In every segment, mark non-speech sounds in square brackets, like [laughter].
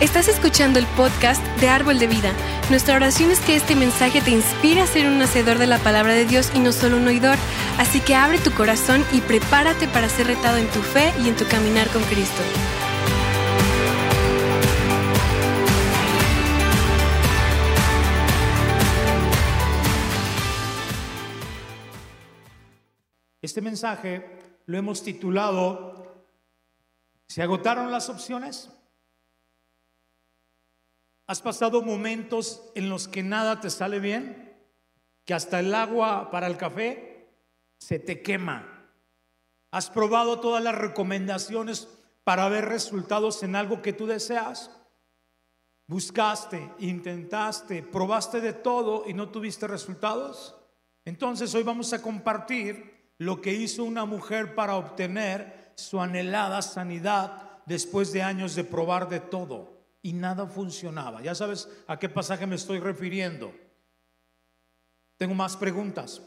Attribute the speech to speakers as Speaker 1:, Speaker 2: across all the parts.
Speaker 1: Estás escuchando el podcast de Árbol de Vida. Nuestra oración es que este mensaje te inspire a ser un hacedor de la palabra de Dios y no solo un oidor. Así que abre tu corazón y prepárate para ser retado en tu fe y en tu caminar con Cristo.
Speaker 2: Este mensaje lo hemos titulado ¿Se agotaron las opciones? ¿Has pasado momentos en los que nada te sale bien? Que hasta el agua para el café se te quema. ¿Has probado todas las recomendaciones para ver resultados en algo que tú deseas? Buscaste, intentaste, probaste de todo y no tuviste resultados. Entonces hoy vamos a compartir lo que hizo una mujer para obtener su anhelada sanidad después de años de probar de todo y nada funcionaba. Ya sabes a qué pasaje me estoy refiriendo. Tengo más preguntas.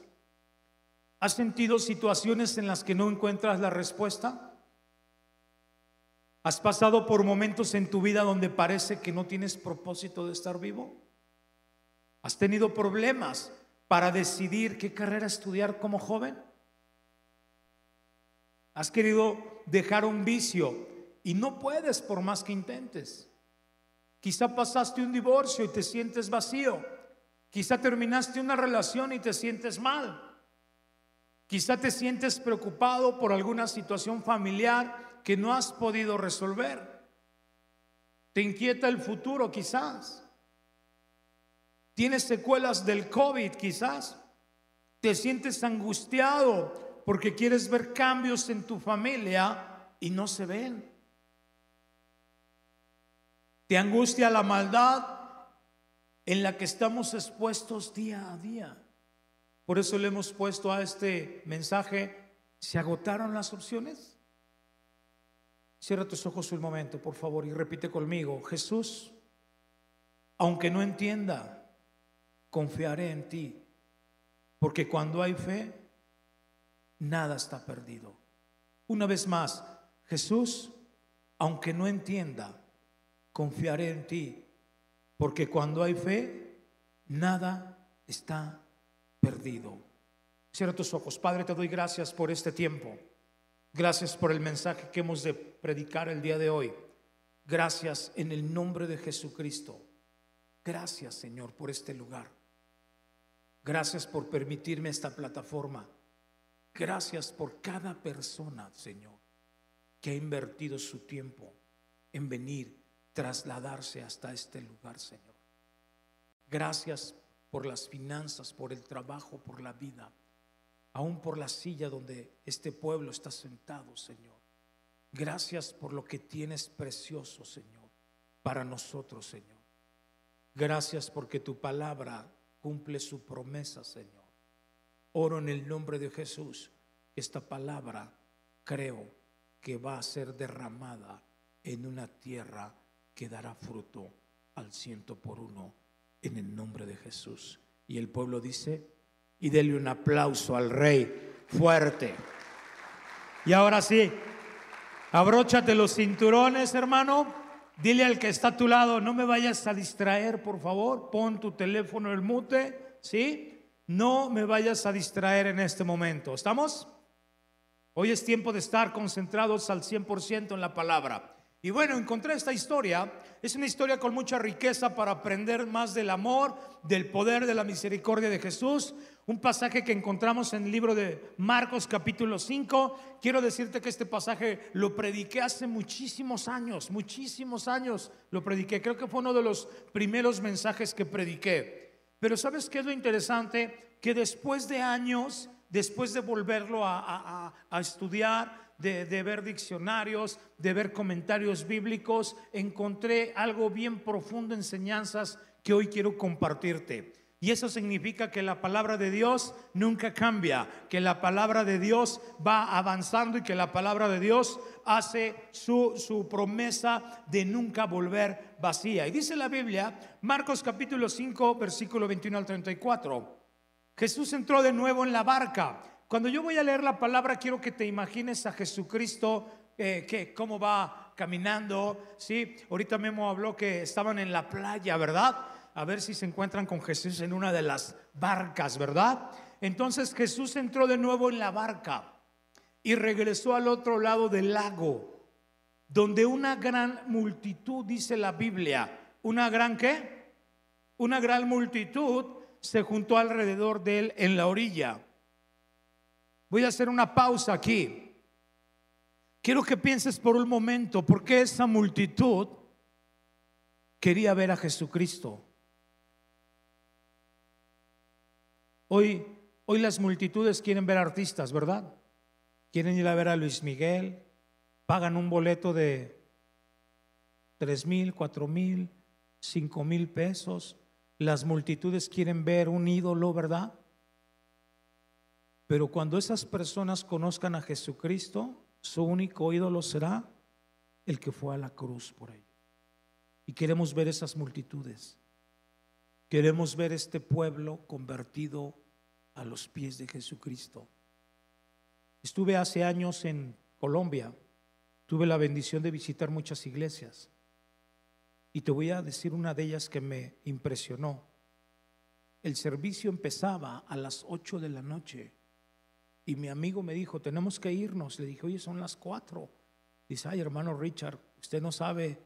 Speaker 2: ¿Has sentido situaciones en las que no encuentras la respuesta? ¿Has pasado por momentos en tu vida donde parece que no tienes propósito de estar vivo? ¿Has tenido problemas para decidir qué carrera estudiar como joven? ¿Has querido dejar un vicio y no puedes por más que intentes? Quizá pasaste un divorcio y te sientes vacío. Quizá terminaste una relación y te sientes mal. Quizá te sientes preocupado por alguna situación familiar que no has podido resolver. Te inquieta el futuro quizás. Tienes secuelas del COVID quizás. Te sientes angustiado porque quieres ver cambios en tu familia y no se ven. Te angustia la maldad en la que estamos expuestos día a día. Por eso le hemos puesto a este mensaje, ¿se agotaron las opciones? Cierra tus ojos un momento, por favor, y repite conmigo, Jesús, aunque no entienda, confiaré en ti, porque cuando hay fe, nada está perdido. Una vez más, Jesús, aunque no entienda, confiaré en ti, porque cuando hay fe, nada está perdido. Cierra tus ojos. Padre, te doy gracias por este tiempo. Gracias por el mensaje que hemos de predicar el día de hoy. Gracias en el nombre de Jesucristo. Gracias, Señor, por este lugar. Gracias por permitirme esta plataforma. Gracias por cada persona, Señor, que ha invertido su tiempo en venir trasladarse hasta este lugar, Señor. Gracias por las finanzas, por el trabajo, por la vida, aún por la silla donde este pueblo está sentado, Señor. Gracias por lo que tienes precioso, Señor, para nosotros, Señor. Gracias porque tu palabra cumple su promesa, Señor. Oro en el nombre de Jesús. Esta palabra creo que va a ser derramada en una tierra que dará fruto al ciento por uno en el nombre de Jesús. Y el pueblo dice, y dele un aplauso al rey fuerte. Y ahora sí, abróchate los cinturones, hermano. Dile al que está a tu lado, no me vayas a distraer, por favor. Pon tu teléfono en el mute, ¿sí? No me vayas a distraer en este momento. ¿Estamos? Hoy es tiempo de estar concentrados al 100% en la palabra. Y bueno, encontré esta historia. Es una historia con mucha riqueza para aprender más del amor, del poder, de la misericordia de Jesús. Un pasaje que encontramos en el libro de Marcos capítulo 5. Quiero decirte que este pasaje lo prediqué hace muchísimos años, muchísimos años lo prediqué. Creo que fue uno de los primeros mensajes que prediqué. Pero ¿sabes qué es lo interesante? Que después de años, después de volverlo a, a estudiar, de, ver diccionarios, de ver comentarios bíblicos, encontré algo bien profundo, enseñanzas que hoy quiero compartirte. Y eso significa que la palabra de Dios nunca cambia, que la palabra de Dios va avanzando y que la palabra de Dios hace su, su, promesa de nunca volver vacía. Y dice la Biblia, Marcos capítulo 5, versículo 21 al 34, Jesús entró de nuevo en la barca
Speaker 3: Cuando yo voy a leer la palabra, quiero que te imagines a Jesucristo, eh, que cómo va
Speaker 2: caminando, ¿sí? Ahorita Memo habló que estaban en la playa, ¿verdad? A ver si se encuentran con Jesús en una de las barcas, ¿verdad? Entonces Jesús entró de nuevo en la barca y regresó al otro lado del lago, donde una gran multitud, dice la Biblia, una gran qué? Una gran multitud se juntó alrededor de él en la orilla. Voy a hacer una pausa aquí. Quiero que pienses por un momento por qué esa multitud quería ver a Jesucristo. Hoy, hoy las multitudes quieren ver artistas, ¿verdad? Quieren ir a ver a Luis Miguel, pagan un boleto de tres mil, cuatro mil, cinco mil pesos. Las multitudes quieren ver un ídolo, ¿verdad? Pero cuando esas personas conozcan a Jesucristo, su único ídolo será el que fue a la cruz por ellos. Y queremos ver esas multitudes. Queremos ver este pueblo convertido a los pies de Jesucristo. Estuve hace años en Colombia. Tuve la bendición de visitar muchas iglesias. Y te voy a decir una de ellas que me impresionó. El servicio empezaba a las 8 de la noche y mi amigo me dijo, tenemos que irnos. Le dije, oye, son las 4. Dice, ay, hermano Richard, usted no sabe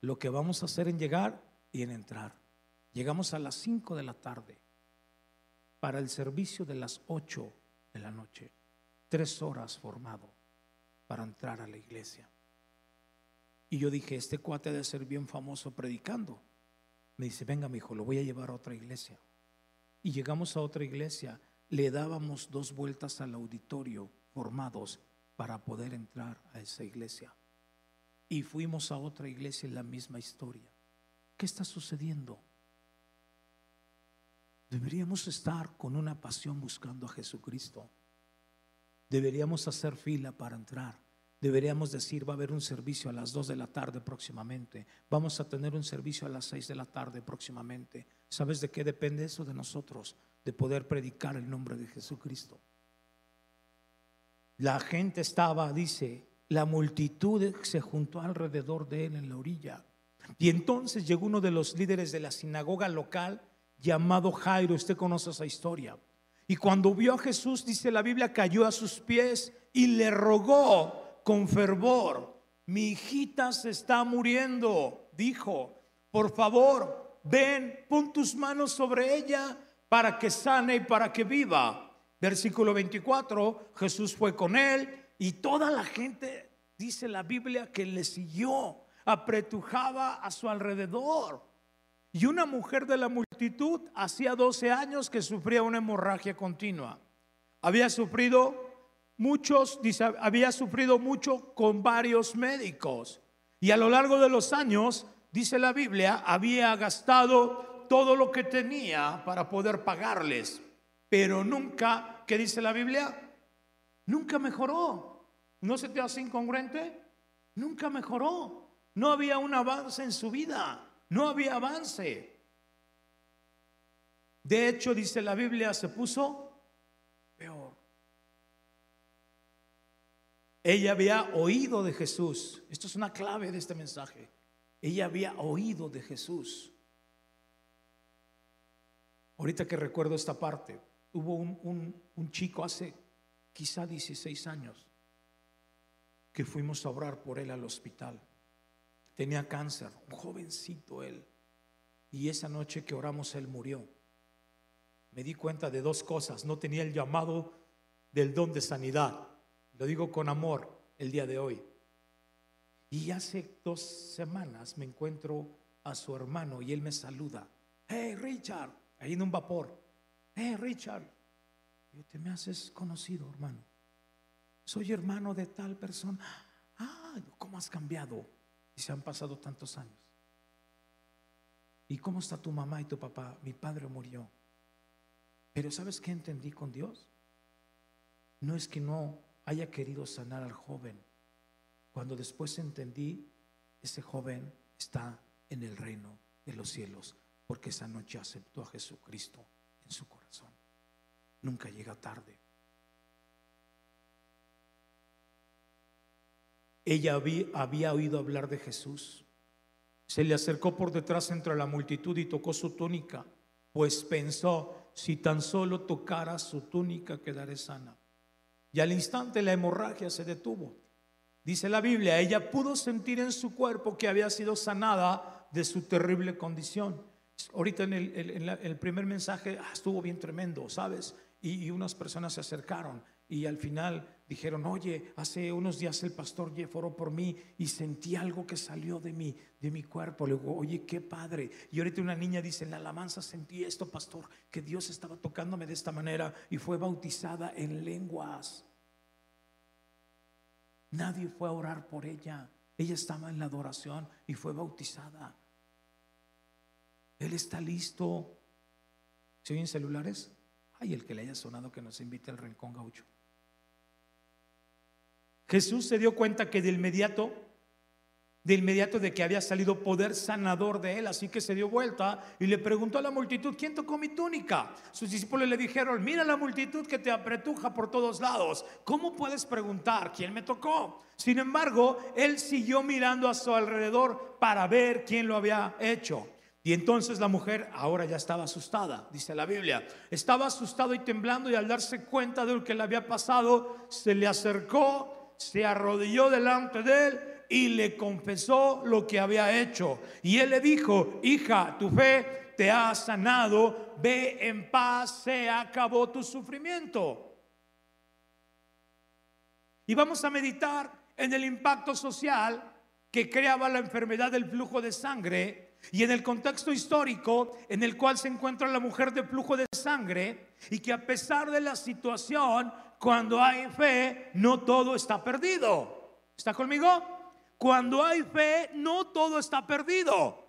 Speaker 2: lo que vamos a hacer en llegar y en entrar. Llegamos a las 5 de la tarde para el servicio de las 8 de la noche. Tres horas formado para entrar a la iglesia. Y yo dije, este cuate debe ser bien famoso predicando. Me dice, venga, mi hijo, lo voy a llevar a otra iglesia. Y llegamos a otra iglesia, le dábamos dos vueltas al auditorio formados para poder entrar a esa iglesia. Y fuimos a otra iglesia en la misma historia. ¿Qué está sucediendo? Deberíamos estar con una pasión buscando a Jesucristo. Deberíamos hacer fila para entrar. Deberíamos decir, va a haber un servicio a las 2 de la tarde próximamente. Vamos a tener un servicio a las 6 de la tarde próximamente. ¿Sabes de qué depende eso de nosotros? De poder predicar el nombre de Jesucristo. La gente estaba, dice, la multitud se juntó alrededor de él en la orilla. Y entonces llegó uno de los líderes de la sinagoga local llamado Jairo. Usted conoce esa historia. Y cuando vio a Jesús, dice la Biblia, cayó a sus pies y le rogó con fervor, mi hijita se está muriendo, dijo, por favor, ven, pon tus manos sobre ella para que sane y para que viva. Versículo 24, Jesús fue con él y toda la gente, dice la Biblia, que le siguió, apretujaba a su alrededor. Y una mujer de la multitud hacía 12 años que sufría una hemorragia continua. Había sufrido muchos, dice, había sufrido mucho con varios médicos. Y a lo largo de los años, dice la Biblia, había gastado todo lo que tenía para poder pagarles. Pero nunca, ¿qué dice la Biblia? Nunca mejoró. ¿No se te hace incongruente? Nunca mejoró. No había un avance en su vida. No había avance. De hecho, dice la Biblia, se puso peor. Ella había oído de Jesús. Esto es una clave de este mensaje. Ella había oído de Jesús. Ahorita que recuerdo esta parte, hubo un, chico hace quizá 16 años que fuimos a orar por él al hospital. Tenía cáncer, un jovencito él. Y esa noche que oramos él murió. Me di cuenta de dos cosas. No tenía el llamado del don de sanidad lo digo con amor el día de hoy. Y hace dos semanas me encuentro a su hermano y él me saluda. Hey Richard, ahí en un vapor. Hey Richard. Yo te me haces conocido, hermano. Soy hermano de tal persona. Ah, ¿cómo has cambiado? Y se han pasado tantos años. ¿Y cómo está tu mamá y tu papá? Mi padre murió. Pero ¿sabes qué entendí con Dios? No es que no haya querido sanar al joven, cuando después entendí, ese joven está en el reino de los cielos, porque esa noche aceptó a Jesucristo en su corazón. Nunca llega tarde. ella había, había oído hablar de Jesús. Se le acercó por detrás entre la multitud y tocó su túnica, pues pensó, si tan solo tocara su túnica quedaré sana. Y al instante la hemorragia se detuvo. Dice la Biblia, ella pudo sentir en su cuerpo que había sido sanada de su terrible condición. Ahorita en el, primer mensaje ah, estuvo bien tremendo, ¿sabes? y unas personas se acercaron y al final dijeron, oye, hace unos días el pastor Jeff oró por mí y sentí algo que salió de mí, de mi cuerpo. Le digo, oye, qué padre. Y ahorita una niña dice, en la alabanza sentí esto, pastor, que Dios estaba tocándome de esta manera y fue bautizada en lenguas. Nadie fue a orar por ella. Ella estaba en la adoración y fue bautizada. Él está listo. ¿Se oyen celulares? Ay, el que le haya sonado que nos invite al Rincón Gaucho. Jesús se dio cuenta que de inmediato, de inmediato de que había salido poder sanador de él, así que se dio vuelta y le preguntó a la multitud, ¿quién tocó mi túnica? Sus discípulos le dijeron, mira la multitud que te apretuja por todos lados, ¿cómo puedes preguntar quién me tocó? Sin embargo, él siguió mirando a su alrededor para ver quién lo había hecho. Y entonces la mujer ahora ya estaba asustada, dice la Biblia. Estaba asustado y temblando y al darse cuenta de lo que le había pasado, se le acercó se arrodilló delante de él y le confesó lo que había hecho. Y él le dijo, hija, tu fe te ha sanado, ve en paz, se acabó tu sufrimiento. Y vamos a meditar en el impacto social que creaba la enfermedad del flujo de sangre y en el contexto histórico en el cual se encuentra la mujer de flujo de sangre y que a pesar de la situación cuando hay fe, no todo está perdido. ¿Está conmigo? Cuando hay fe, no todo está perdido.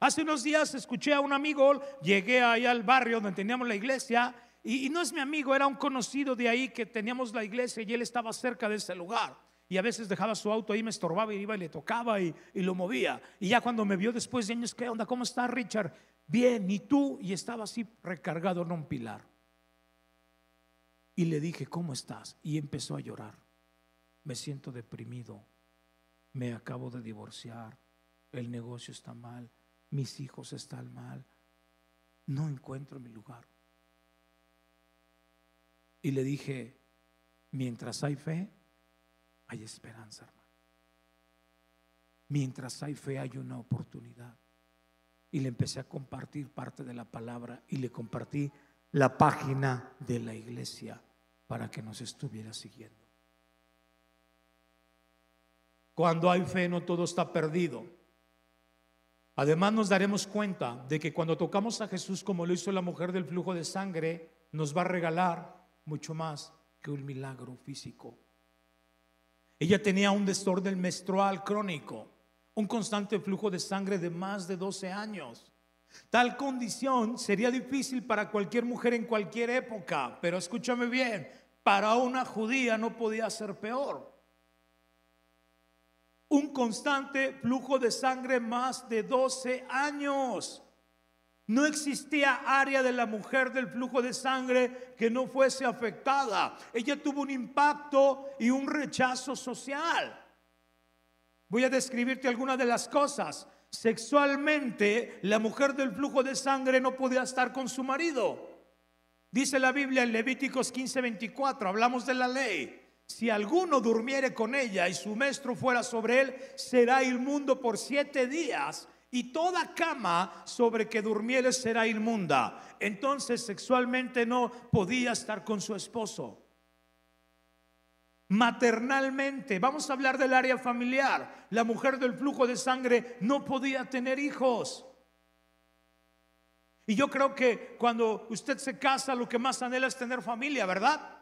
Speaker 2: Hace unos días escuché a un amigo, llegué ahí al barrio donde teníamos la iglesia, y, no es mi amigo, era un conocido de ahí que teníamos la iglesia y él estaba cerca de ese lugar. Y a veces dejaba su auto ahí, me estorbaba y iba y le tocaba y, y lo movía. Y ya cuando me vio después de años, ¿qué onda? ¿Cómo está Richard? Bien, ¿y tú? Y estaba así recargado en un pilar. Y le dije, ¿cómo estás? Y empezó a llorar. Me siento deprimido. Me acabo de divorciar. El negocio está mal. Mis hijos están mal. No encuentro mi lugar. Y le dije, mientras hay fe, hay esperanza, hermano. Mientras hay fe, hay una oportunidad. Y le empecé a compartir parte de la palabra y le compartí la página de la iglesia para que nos estuviera siguiendo. Cuando hay fe no todo está perdido. Además nos daremos cuenta de que cuando tocamos a Jesús como lo hizo la mujer del flujo de sangre, nos va a regalar mucho más que un milagro físico. Ella tenía un desorden menstrual crónico, un constante flujo de sangre de más de 12 años. Tal condición sería difícil para cualquier mujer en cualquier época, pero escúchame bien, para una judía no podía ser peor. Un constante flujo de sangre más de 12 años. No existía área de la mujer del flujo de sangre que no fuese afectada. Ella tuvo un impacto y un rechazo social. Voy a describirte algunas de las cosas sexualmente la mujer del flujo de sangre no podía estar con su marido. Dice la Biblia en Levíticos 15:24, hablamos de la ley. Si alguno durmiere con ella y su maestro fuera sobre él, será inmundo por siete días y toda cama sobre que durmiere será inmunda. Entonces sexualmente no podía estar con su esposo maternalmente. Vamos a hablar del área familiar. La mujer del flujo de sangre no podía tener hijos. Y yo creo que cuando usted se casa, lo que más anhela es tener familia, ¿verdad?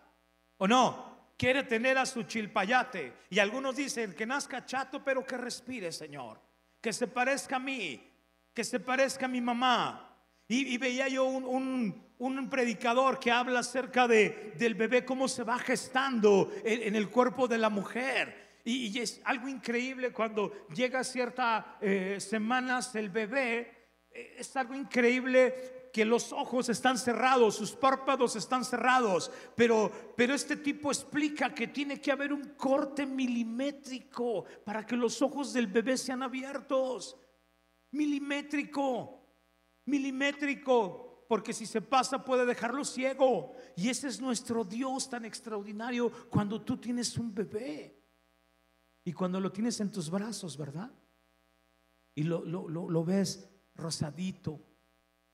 Speaker 2: ¿O no? Quiere tener a su chilpayate. Y algunos dicen que nazca chato, pero que respire, Señor. Que se parezca a mí, que se parezca a mi mamá. Y, veía yo un un predicador que habla acerca de, del bebé, cómo se va gestando en, el cuerpo de la mujer. Y, es algo increíble cuando llega ciertas eh, semanas el bebé, eh, es algo increíble que los ojos están cerrados, sus párpados están cerrados, pero, pero este tipo explica que tiene que haber un corte milimétrico para que los ojos del bebé sean abiertos. Milimétrico, milimétrico, porque si se pasa puede dejarlo ciego. Y ese es nuestro Dios tan extraordinario cuando tú tienes un bebé y cuando lo tienes en tus brazos, ¿verdad? Y lo, lo, lo ves rosadito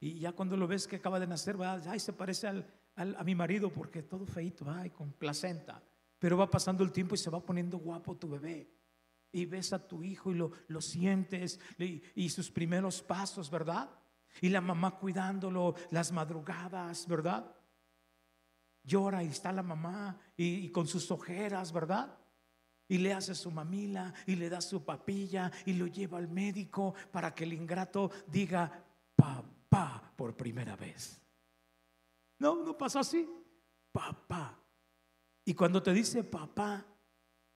Speaker 2: y ya cuando lo ves que acaba de nacer, va, ay, se parece al, a mi marido porque todo feito, ay, con placenta. Pero va pasando el tiempo y se va poniendo guapo tu bebé. Y ves a tu hijo y lo, lo sientes y, y sus primeros pasos, ¿verdad? Y la mamá cuidándolo las madrugadas, ¿verdad? Llora y está la mamá y, y, con sus ojeras, ¿verdad? Y le hace su mamila y le da su papilla y lo lleva al médico para que el ingrato diga, papá papá por primera vez. No, no pasó así. Papá. Y cuando te dice papá,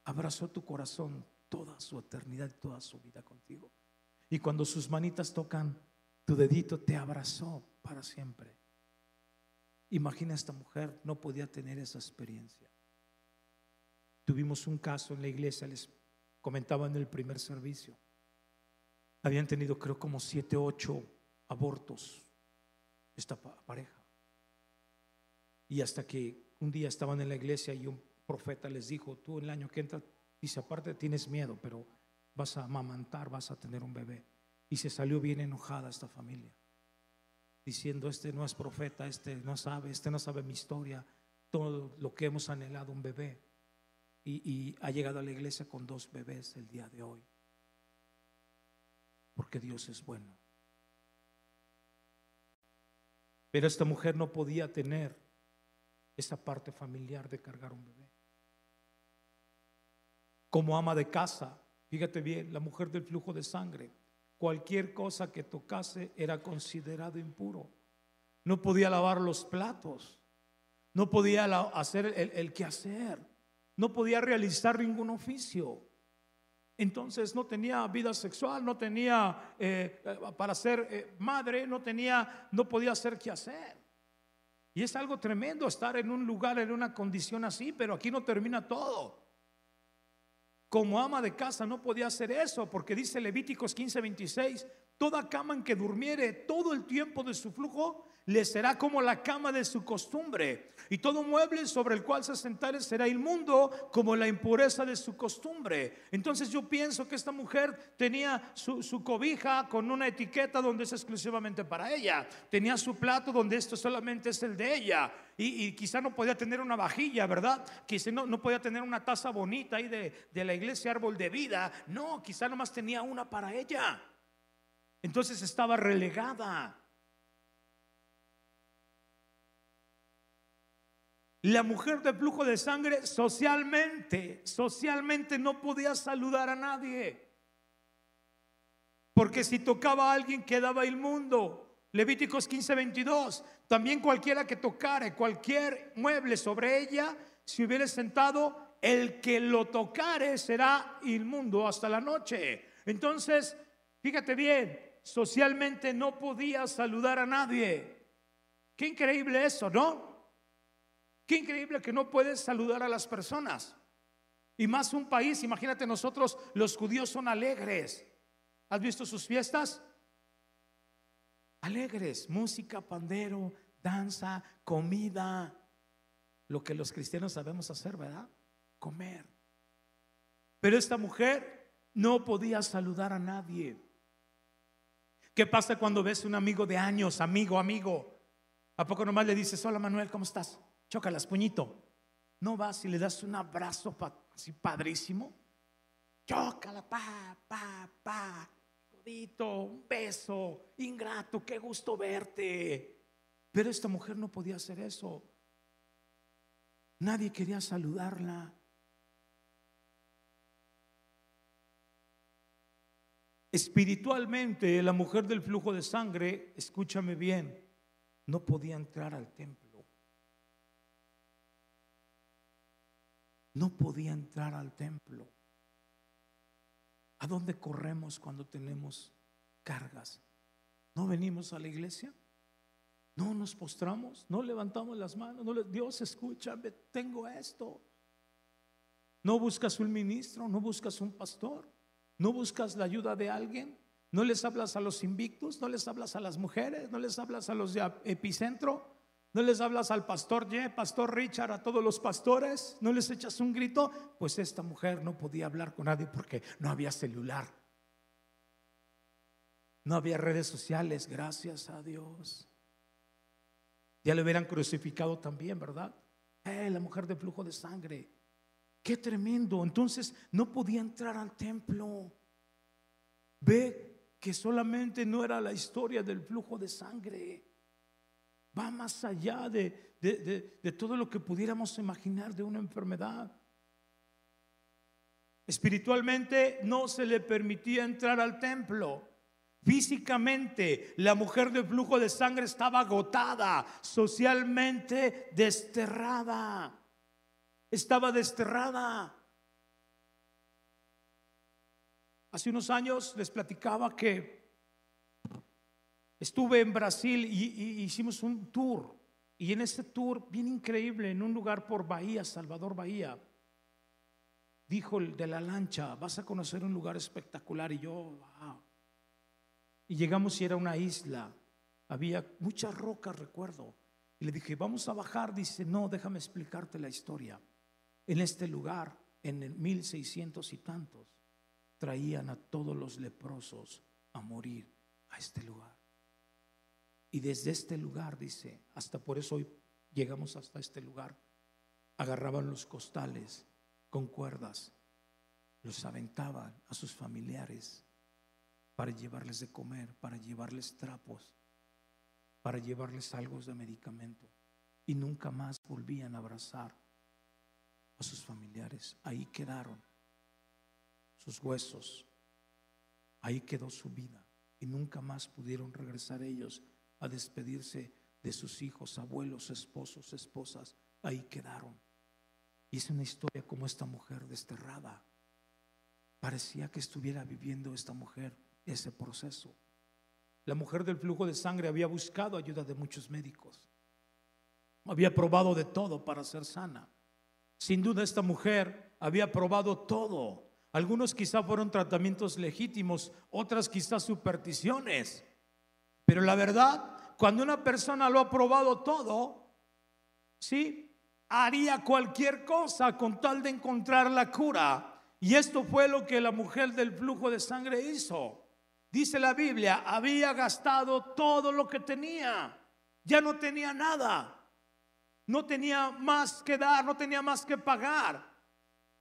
Speaker 2: abrazó tu corazón toda su eternidad, toda su vida contigo. Y cuando sus manitas tocan tu dedito, te abrazó para siempre. Imagina esta mujer, no podía tener esa experiencia. Tuvimos un caso en la iglesia, les comentaba en el primer servicio. Habían tenido creo como siete, ocho abortos esta pareja. Y hasta que un día estaban en la iglesia y un profeta les dijo, tú en el año que entra, dice, aparte tienes miedo, pero vas a amamantar, vas a tener un bebé. Y se salió bien enojada esta familia, diciendo, este no es profeta, este no sabe, este no sabe mi historia, todo lo que hemos anhelado, un bebé. Y, y ha llegado a la iglesia con dos bebés el día de hoy. Porque Dios es bueno. Pero esta mujer no podía tener esa parte familiar de cargar un bebé. Como ama de casa, fíjate bien, la mujer del flujo de sangre, cualquier cosa que tocase era considerado impuro. No podía lavar los platos, no podía hacer el, el quehacer, no podía realizar ningún oficio. Entonces no tenía vida sexual, no tenía eh, para ser eh, madre, no tenía, no podía hacer qué hacer. Y es algo tremendo estar en un lugar, en una condición así, pero aquí no termina todo. Como ama de casa no podía hacer eso, porque dice Levíticos 15, 26, toda cama en que durmiere todo el tiempo de su flujo le será como la cama de su costumbre. Y todo mueble sobre el cual se sentare será inmundo como la impureza de su costumbre. Entonces yo pienso que esta mujer tenía su, cobija con una etiqueta donde es exclusivamente para ella. Tenía su plato donde esto solamente es el de ella. Y, quizá no podía tener una vajilla, ¿verdad? Quizá no, no podía tener una taza bonita ahí de, de la iglesia árbol de vida. No, quizá nomás tenía una para ella. Entonces estaba relegada. La mujer de flujo de sangre socialmente, socialmente no podía saludar a nadie. Porque si tocaba a alguien quedaba inmundo. Levíticos 15, 22. También cualquiera que tocare cualquier mueble sobre ella, si hubiera sentado, el que lo tocare será inmundo hasta la noche. Entonces, fíjate bien, socialmente no podía saludar a nadie. Qué increíble eso, ¿no? Qué increíble que no puedes saludar a las personas. Y más un país, imagínate nosotros, los judíos son alegres. ¿Has visto sus fiestas? Alegres, música, pandero, danza, comida. Lo que los cristianos sabemos hacer, ¿verdad? Comer. Pero esta mujer no podía saludar a nadie. ¿Qué pasa cuando ves un amigo de años, amigo, amigo? ¿A poco nomás le dices, hola Manuel, ¿cómo estás? Chócalas, puñito. No vas y le das un abrazo así padrísimo. Chócala, pa, pa, pa. Codito, un beso. Ingrato, qué gusto verte. Pero esta mujer no podía hacer eso. Nadie quería saludarla. Espiritualmente, la mujer del flujo de sangre, escúchame bien, no podía entrar al templo. No podía entrar al templo. ¿A dónde corremos cuando tenemos cargas? ¿No venimos a la iglesia? No nos postramos, no levantamos las manos, no le, Dios escucha, tengo esto. No buscas un ministro, no buscas un pastor, no buscas la ayuda de alguien, no les hablas a los invictos, no les hablas a las mujeres, no les hablas a los de epicentro, no les hablas al pastor Ye, pastor Richard, a todos los pastores, no les echas un grito, pues esta mujer no podía hablar con nadie porque no había celular. No había redes sociales, gracias a Dios. Ya le hubieran crucificado también, ¿verdad? Eh, la mujer de flujo de sangre. Qué tremendo. Entonces no podía entrar al templo. Ve que solamente no era la historia del flujo de sangre. Va más allá de, de todo lo que pudiéramos imaginar de una enfermedad. Espiritualmente no se le permitía entrar al templo. Físicamente, la mujer de flujo de sangre estaba agotada, socialmente desterrada. Estaba desterrada. Hace unos años les platicaba que estuve en Brasil y, hicimos un tour. Y en ese tour, bien increíble, en un lugar por Bahía, Salvador Bahía, dijo el de la lancha, vas a conocer un lugar espectacular. Y yo, wow. Y llegamos y era una isla. Había muchas rocas, recuerdo. Y le dije, vamos a bajar. Dice, no, déjame explicarte la historia. En este lugar, en el 1600 y tantos, traían a todos los leprosos a morir a este lugar. Y desde este lugar, dice, hasta por eso hoy llegamos hasta este lugar, agarraban los costales con cuerdas, los aventaban a sus familiares para llevarles de comer, para llevarles trapos, para llevarles algo de medicamento. Y nunca más volvían a abrazar a sus familiares. Ahí quedaron sus huesos. Ahí quedó su vida. Y nunca más pudieron regresar ellos a despedirse de sus hijos, abuelos, esposos, esposas. Ahí quedaron. Y es una historia como esta mujer desterrada. Parecía que estuviera viviendo esta mujer ese proceso. La mujer del flujo de sangre había buscado ayuda de muchos médicos. Había probado de todo para ser sana. Sin duda esta mujer había probado todo. Algunos quizá fueron tratamientos legítimos, otras quizás supersticiones. Pero la verdad, cuando una persona lo ha probado todo, sí, haría cualquier cosa con tal de encontrar la cura. Y esto fue lo que la mujer del flujo de sangre hizo. Dice la Biblia, había gastado todo lo que tenía. Ya no tenía nada. No tenía más que dar, no tenía más que pagar.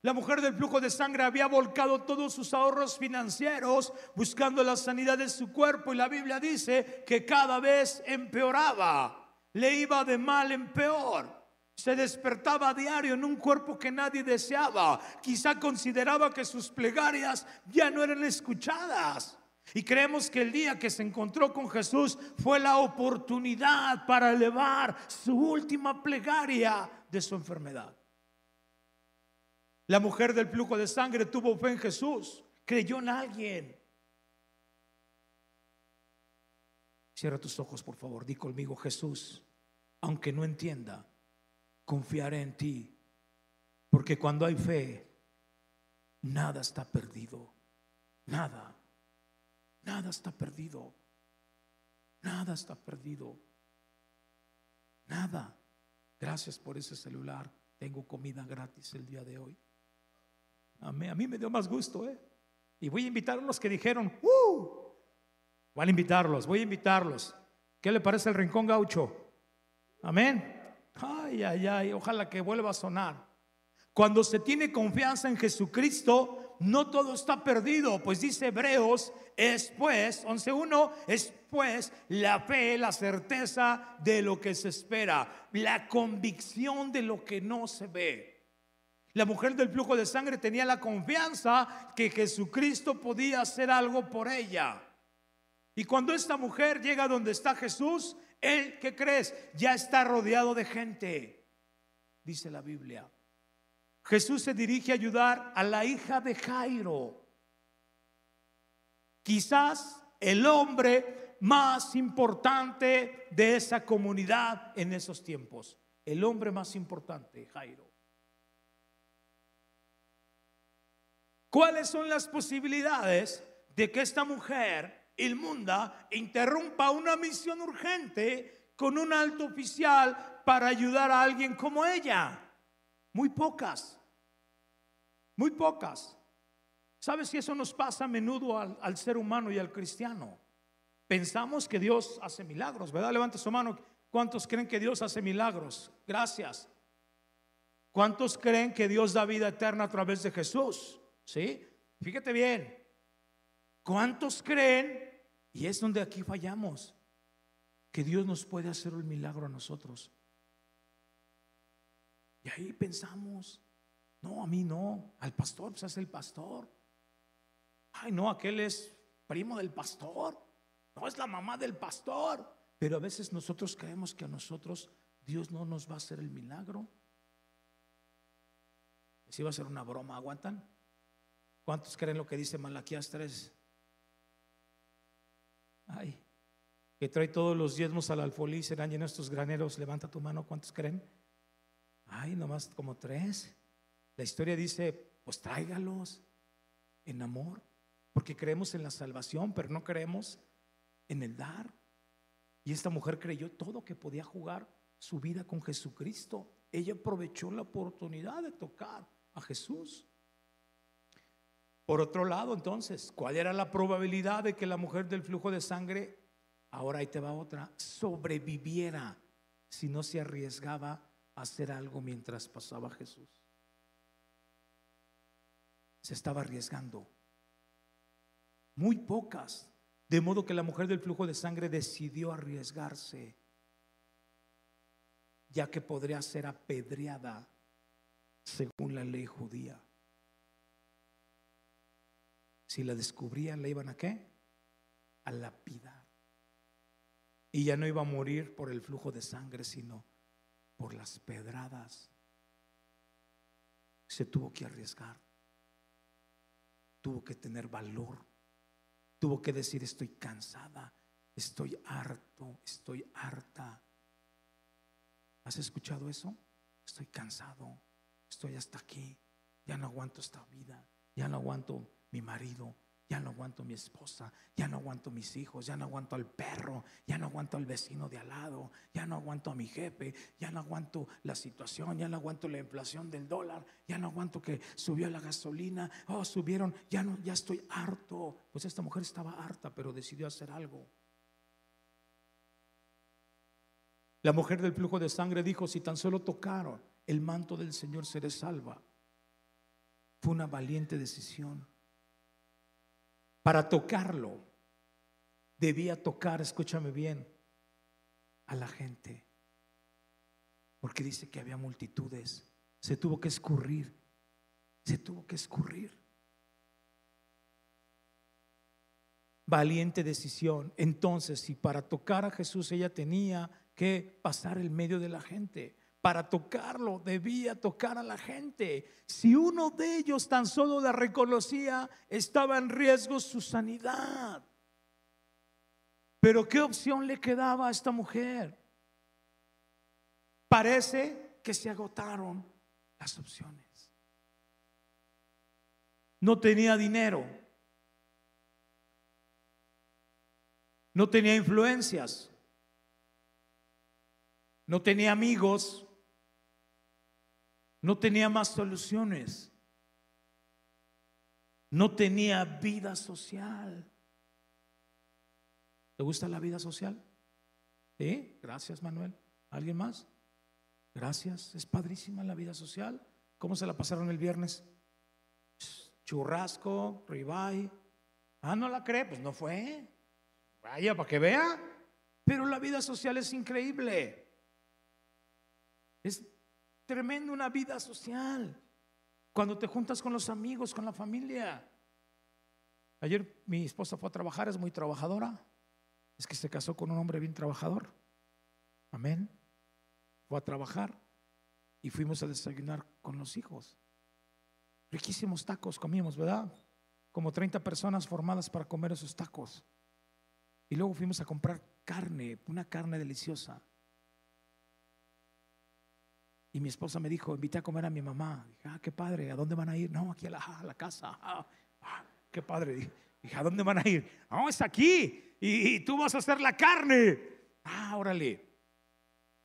Speaker 2: La mujer del flujo de sangre había volcado todos sus ahorros financieros buscando la sanidad de su cuerpo y la Biblia dice que cada vez empeoraba, le iba de mal en peor. Se despertaba a diario en un cuerpo que nadie deseaba. Quizá consideraba que sus plegarias ya no eran escuchadas. Y creemos que el día que se encontró con Jesús fue la oportunidad para elevar su última plegaria de su enfermedad. La mujer del flujo de sangre tuvo fe en Jesús, creyó en alguien. Cierra tus ojos, por favor, di conmigo, Jesús, aunque no entienda, confiaré en ti, porque cuando hay fe, nada está perdido, nada. Nada está perdido. Nada está perdido. Nada. Gracias por ese celular. Tengo comida gratis el día de hoy. A mí, a mí me dio más gusto, ¿eh? Y voy a invitar a los que dijeron, ¡uh! Voy a invitarlos, voy a invitarlos. ¿Qué le parece el rincón gaucho? Amén. Ay, ay, ay, ojalá que vuelva a sonar. Cuando se tiene confianza en Jesucristo, no todo está perdido, pues dice Hebreos, es pues, 11.1, es pues la fe, la certeza de lo que se espera, la convicción de lo que no se ve. La mujer del flujo de sangre tenía la confianza que Jesucristo podía hacer algo por ella. Y cuando esta mujer llega donde está Jesús, él, ¿qué crees? Ya está rodeado de gente, dice la Biblia. Jesús se dirige a ayudar a la hija de Jairo. Quizás el hombre más importante de esa comunidad en esos tiempos. El hombre más importante, Jairo. ¿Cuáles son las posibilidades de que esta mujer inmunda interrumpa una misión urgente con un alto oficial para ayudar a alguien como ella? Muy pocas. Muy pocas. ¿Sabes si eso nos pasa a menudo al, al, ser humano y al cristiano? Pensamos que Dios hace milagros, ¿verdad? Levanta su mano. ¿Cuántos creen que Dios hace milagros? Gracias. ¿Cuántos creen que Dios da vida eterna a través de Jesús? ¿Sí? Fíjate bien. ¿Cuántos creen? Y es donde aquí fallamos. Que Dios nos puede hacer un milagro a nosotros. Y ahí pensamos, no, a mí no, al pastor, pues es el pastor. Ay, no, aquel es primo del pastor, no es la mamá del pastor. Pero a veces nosotros creemos que a nosotros Dios no nos va a hacer el milagro. Si va a ser una broma, ¿aguantan? ¿Cuántos creen lo que dice Malaquías 3? Ay, que trae todos los diezmos al alfolí, serán llenos estos graneros. Levanta tu mano, ¿cuántos creen? Ay, nomás como tres. La historia dice, pues tráigalos en amor, porque creemos en la salvación, pero no creemos en el dar. Y esta mujer creyó todo que podía jugar su vida con Jesucristo. Ella aprovechó la oportunidad de tocar a Jesús. Por otro lado, entonces, ¿cuál era la probabilidad de que la mujer del flujo de sangre, ahora ahí te va otra, sobreviviera si no se arriesgaba a hacer algo mientras pasaba Jesús? Se estaba arriesgando. Muy pocas. De modo que la mujer del flujo de sangre decidió arriesgarse, ya que podría ser apedreada según la ley judía. Si la descubrían, ¿la iban a qué? A lapidar. Y ya no iba a morir por el flujo de sangre, sino por las pedradas. Se tuvo que arriesgar. Tuvo que tener valor. Tuvo que decir, estoy cansada, estoy harto, estoy harta. ¿Has escuchado eso? Estoy cansado, estoy hasta aquí, ya no aguanto esta vida, ya no aguanto mi marido, ya no aguanto mi esposa, ya no aguanto mis hijos, ya no aguanto al perro, ya no aguanto al vecino de al lado, ya no aguanto a mi jefe, ya no aguanto la situación, ya no aguanto la inflación del dólar, ya no aguanto que subió la gasolina, oh, subieron, ya no, ya estoy harto. Pues esta mujer estaba harta, pero decidió hacer algo. La mujer del flujo de sangre dijo, si tan solo tocaron el manto del Señor seré salva. Fue una valiente decisión. Para tocarlo, debía tocar, escúchame bien, a la gente. Porque dice que había multitudes. Se tuvo que escurrir. Se tuvo que escurrir. Valiente decisión. Entonces, si para tocar a Jesús ella tenía que pasar el medio de la gente, para tocarlo debía tocar a la gente. Si uno de ellos tan solo la reconocía, estaba en riesgo su sanidad. Pero ¿qué opción le quedaba a esta mujer? Parece que se agotaron las opciones. No tenía dinero. No tenía influencias. No tenía amigos no tenía más soluciones. No tenía vida social. ¿Te gusta la vida social? ¿Sí? Gracias, Manuel. ¿Alguien más? Gracias. Es padrísima la vida social. ¿Cómo se la pasaron el viernes? Churrasco, ribeye. Ah, no la cree, pues no fue. Vaya, para que vea. Pero la vida social es increíble. Es tremendo una vida social. Cuando te juntas con los amigos, con la familia. Ayer mi esposa fue a trabajar, es muy trabajadora. Es que se casó con un hombre bien trabajador. Amén. Fue a trabajar y fuimos a desayunar con los hijos. Riquísimos tacos comimos, ¿verdad? Como 30 personas formadas para comer esos tacos. Y luego fuimos a comprar carne, una carne deliciosa. Y mi esposa me dijo, invité a comer a mi mamá. Dije, ah, qué padre, ¿a dónde van a ir? No, aquí a la, casa. Ah, ah, qué padre. Dije, ¿a dónde van a ir? No, es aquí. Y, tú vas a hacer la carne. Ah, órale.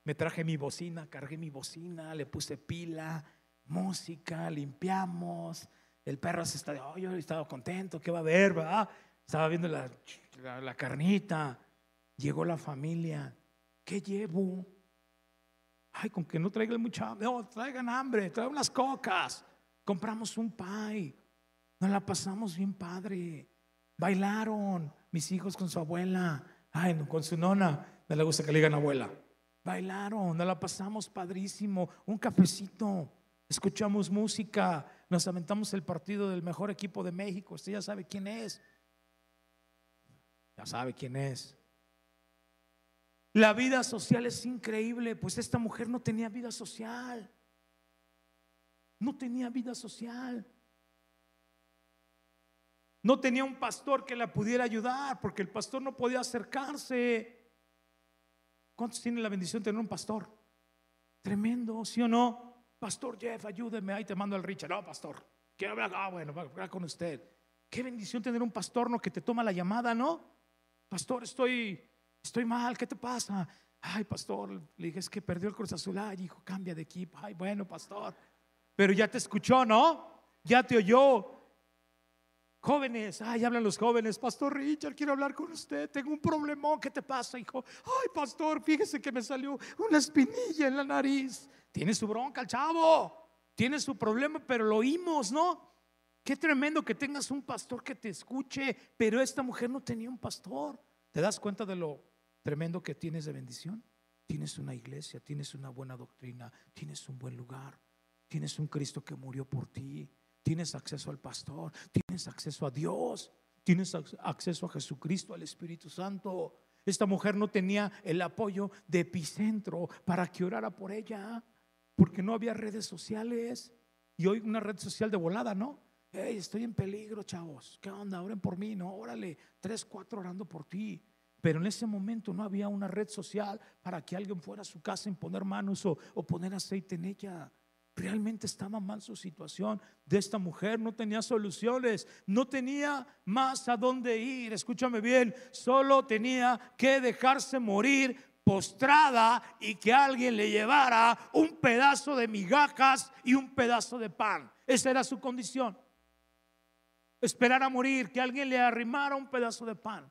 Speaker 2: Me traje mi bocina, cargué mi bocina, le puse pila, música, limpiamos. El perro se está, oh, yo estaba contento, ¿qué va a haber? Estaba viendo la, la carnita. Llegó la familia. ¿Qué llevo? Ay, con que no traigan mucha no, traigan hambre, traigan unas cocas. Compramos un pie. Nos la pasamos bien padre. Bailaron mis hijos con su abuela. Ay, con su nona. No le gusta que le digan abuela. Bailaron, nos la pasamos padrísimo. Un cafecito. Escuchamos música. Nos aventamos el partido del mejor equipo de México. Usted ya sabe quién es. Ya sabe quién es. La vida social es increíble, pues esta mujer no tenía vida social. No tenía vida social. No tenía un pastor que la pudiera ayudar, porque el pastor no podía acercarse. ¿Cuántos tienen la bendición de tener un pastor? Tremendo, ¿sí o no? Pastor Jeff, ayúdeme, ahí te mando al Richard. No, pastor, quiero hablar, ah, bueno, hablar con usted. Qué bendición tener un pastor, ¿no? Que te toma la llamada, ¿no? Pastor, estoy estoy mal, ¿qué te pasa? Ay, pastor, le dije, es que perdió el Cruz Azul. Ay, hijo, cambia de equipo. Ay, bueno, pastor. Pero ya te escuchó, ¿no? Ya te oyó. Jóvenes, ay, hablan los jóvenes. Pastor Richard, quiero hablar con usted. Tengo un problemón. ¿Qué te pasa, hijo? Ay, pastor, fíjese que me salió una espinilla en la nariz. Tiene su bronca el chavo. Tiene su problema, pero lo oímos, ¿no? Qué tremendo que tengas un pastor que te escuche, pero esta mujer no tenía un pastor. ¿Te das cuenta de lo tremendo que tienes de bendición. Tienes una iglesia, tienes una buena doctrina, tienes un buen lugar, tienes un Cristo que murió por ti, tienes acceso al pastor, tienes acceso a Dios, tienes acceso a Jesucristo, al Espíritu Santo. Esta mujer no tenía el apoyo de epicentro para que orara por ella, porque no había redes sociales. Y hoy una red social de volada, ¿no? Hey, estoy en peligro, chavos. ¿Qué onda? Oren por mí, ¿no? Órale, tres, cuatro orando por ti. Pero en ese momento no había una red social para que alguien fuera a su casa en poner manos o, poner aceite en ella. Realmente estaba mal su situación de esta mujer, no tenía soluciones, no tenía más a dónde ir. Escúchame bien, solo tenía que dejarse morir postrada y que alguien le llevara un pedazo de migajas y un pedazo de pan. Esa era su condición. Esperar a morir, que alguien le arrimara un pedazo de pan.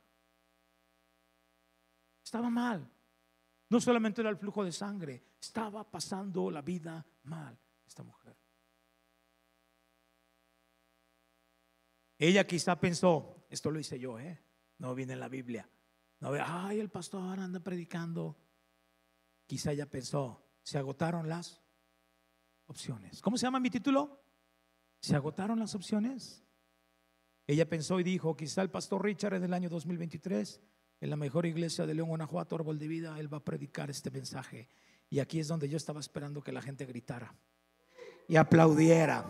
Speaker 2: Estaba mal. No solamente era el flujo de sangre, estaba pasando la vida mal esta mujer. Ella quizá pensó, esto lo hice yo, ¿eh? No viene en la Biblia. No ve, ay, el pastor anda predicando. Quizá ella pensó, se agotaron las opciones. ¿Cómo se llama mi título? ¿Se agotaron las opciones? Ella pensó y dijo, quizá el pastor Richard en el año 2023 en la mejor iglesia de León, Guanajuato, Árbol de Vida, él va a predicar este mensaje. Y aquí es donde yo estaba esperando que la gente gritara y aplaudiera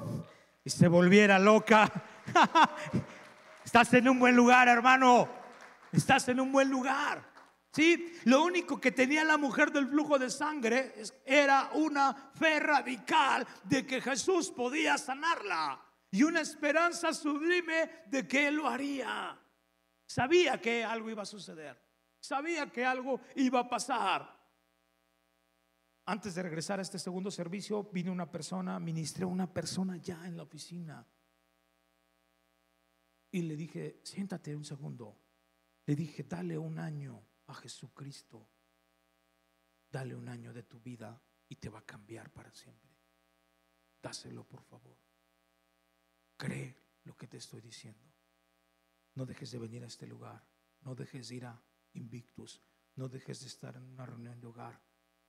Speaker 2: y se volviera loca. [laughs] Estás en un buen lugar, hermano. Estás en un buen lugar. ¿Sí? Lo único que tenía la mujer del flujo de sangre era una fe radical de que Jesús podía sanarla y una esperanza sublime de que Él lo haría. Sabía que algo iba a suceder. Sabía que algo iba a pasar. Antes de regresar a este segundo servicio, vino una persona, ministré a una persona ya en la oficina. Y le dije, siéntate un segundo. Le dije, dale un año a Jesucristo. Dale un año de tu vida y te va a cambiar para siempre. Dáselo, por favor. Cree lo que te estoy diciendo. No dejes de venir a este lugar. No dejes de ir a Invictus. No dejes de estar en una reunión de hogar.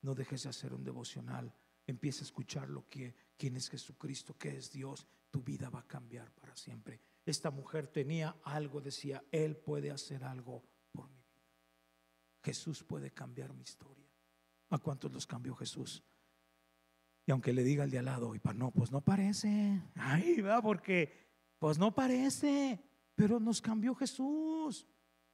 Speaker 2: No dejes de hacer un devocional. Empieza a escuchar lo que, quién es Jesucristo, qué es Dios. Tu vida va a cambiar para siempre. Esta mujer tenía algo, decía, Él puede hacer algo por mi vida. Jesús puede cambiar mi historia. ¿A cuántos los cambió Jesús? Y aunque le diga al de al lado, y para no, pues no parece. [laughs] Ay, va, porque pues no parece pero nos cambió Jesús.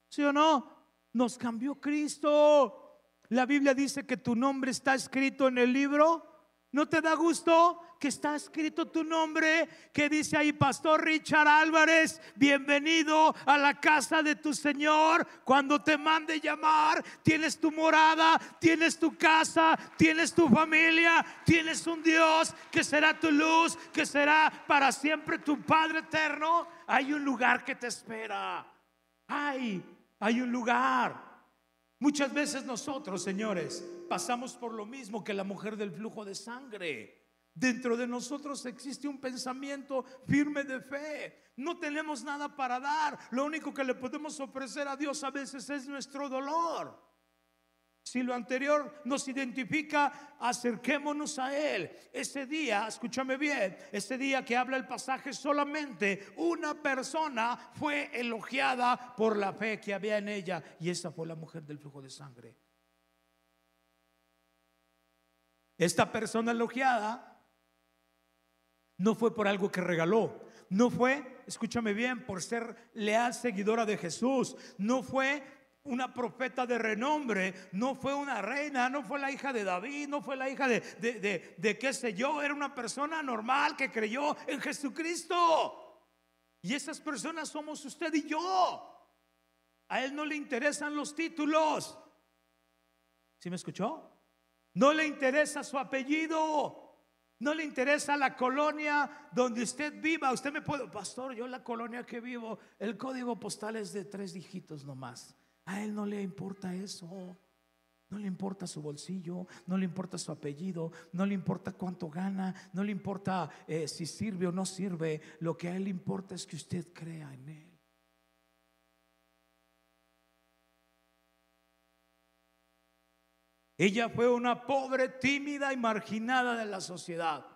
Speaker 2: ¿Sí o no? Nos cambió Cristo. La Biblia dice que tu nombre está escrito en el libro. ¿No te da gusto que está escrito tu nombre? Que dice ahí, Pastor Richard Álvarez, bienvenido a la casa de tu Señor. Cuando te mande llamar, tienes tu morada, tienes tu casa, tienes tu familia, tienes un Dios que será tu luz, que será para siempre tu Padre eterno. Hay un lugar que te espera. Hay, hay un lugar. Muchas veces nosotros, señores, pasamos por lo mismo que la mujer del flujo de sangre. Dentro de nosotros existe un pensamiento firme de fe. No tenemos nada para dar. Lo único que le podemos ofrecer a Dios a veces es nuestro dolor. Si lo anterior nos identifica, acerquémonos a Él. Ese día, escúchame bien, ese día que habla el pasaje, solamente una persona fue elogiada por la fe que había en ella y esa fue la mujer del flujo de sangre. Esta persona elogiada no fue por algo que regaló, no fue, escúchame bien, por ser leal seguidora de Jesús, no fue una profeta de renombre, no fue una reina, no fue la hija de David, no fue la hija de, de, de, qué sé yo, era una persona normal que creyó en Jesucristo. Y esas personas somos usted y yo. A él no le interesan los títulos. ¿Sí me escuchó? No le interesa su apellido. No le interesa la colonia donde usted viva. Usted me puede, pastor, yo la colonia que vivo, el código postal es de tres dígitos nomás. A él no le importa eso. No le importa su bolsillo, no le importa su apellido, no le importa cuánto gana, no le importa eh, si sirve o no sirve. Lo que a él importa es que usted crea en él. Ella fue una pobre, tímida y marginada de la sociedad.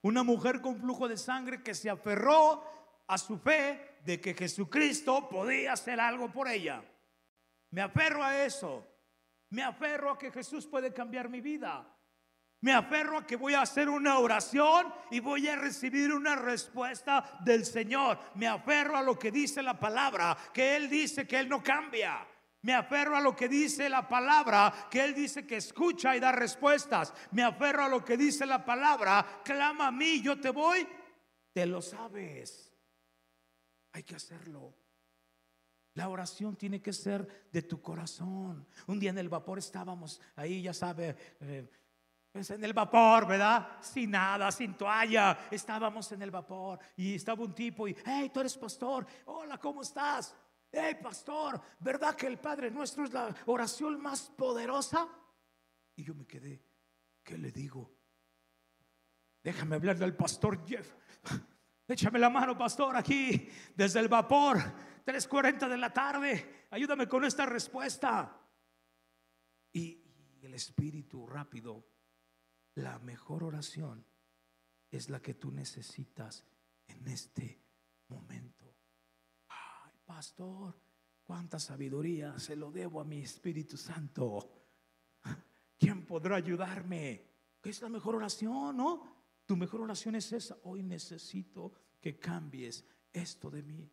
Speaker 2: Una mujer con flujo de sangre que se aferró a su fe de que Jesucristo podía hacer algo por ella. Me aferro a eso. Me aferro a que Jesús puede cambiar mi vida. Me aferro a que voy a hacer una oración y voy a recibir una respuesta del Señor. Me aferro a lo que dice la palabra, que Él dice que Él no cambia. Me aferro a lo que dice la palabra, que Él dice que escucha y da respuestas. Me aferro a lo que dice la palabra, clama a mí, yo te voy. Te lo sabes. Hay que hacerlo. La oración tiene que ser de tu corazón. Un día en el vapor estábamos ahí, ya sabe, eh, pues en el vapor, ¿verdad? Sin nada, sin toalla. Estábamos en el vapor y estaba un tipo y, hey, tú eres pastor. Hola, ¿cómo estás? Hey, pastor, ¿verdad que el Padre nuestro es la oración más poderosa? Y yo me quedé, ¿qué le digo? Déjame hablar del pastor Jeff. [laughs] Échame la mano, pastor, aquí, desde el vapor. 3.40 de la tarde. Ayúdame con esta respuesta. Y, el espíritu rápido, la mejor oración es la que tú necesitas en este momento. Ay, pastor, cuánta sabiduría se lo debo a mi Espíritu Santo. ¿Quién podrá ayudarme? ¿Qué es la mejor oración, no? Tu mejor oración es esa. Hoy necesito que cambies esto de mí.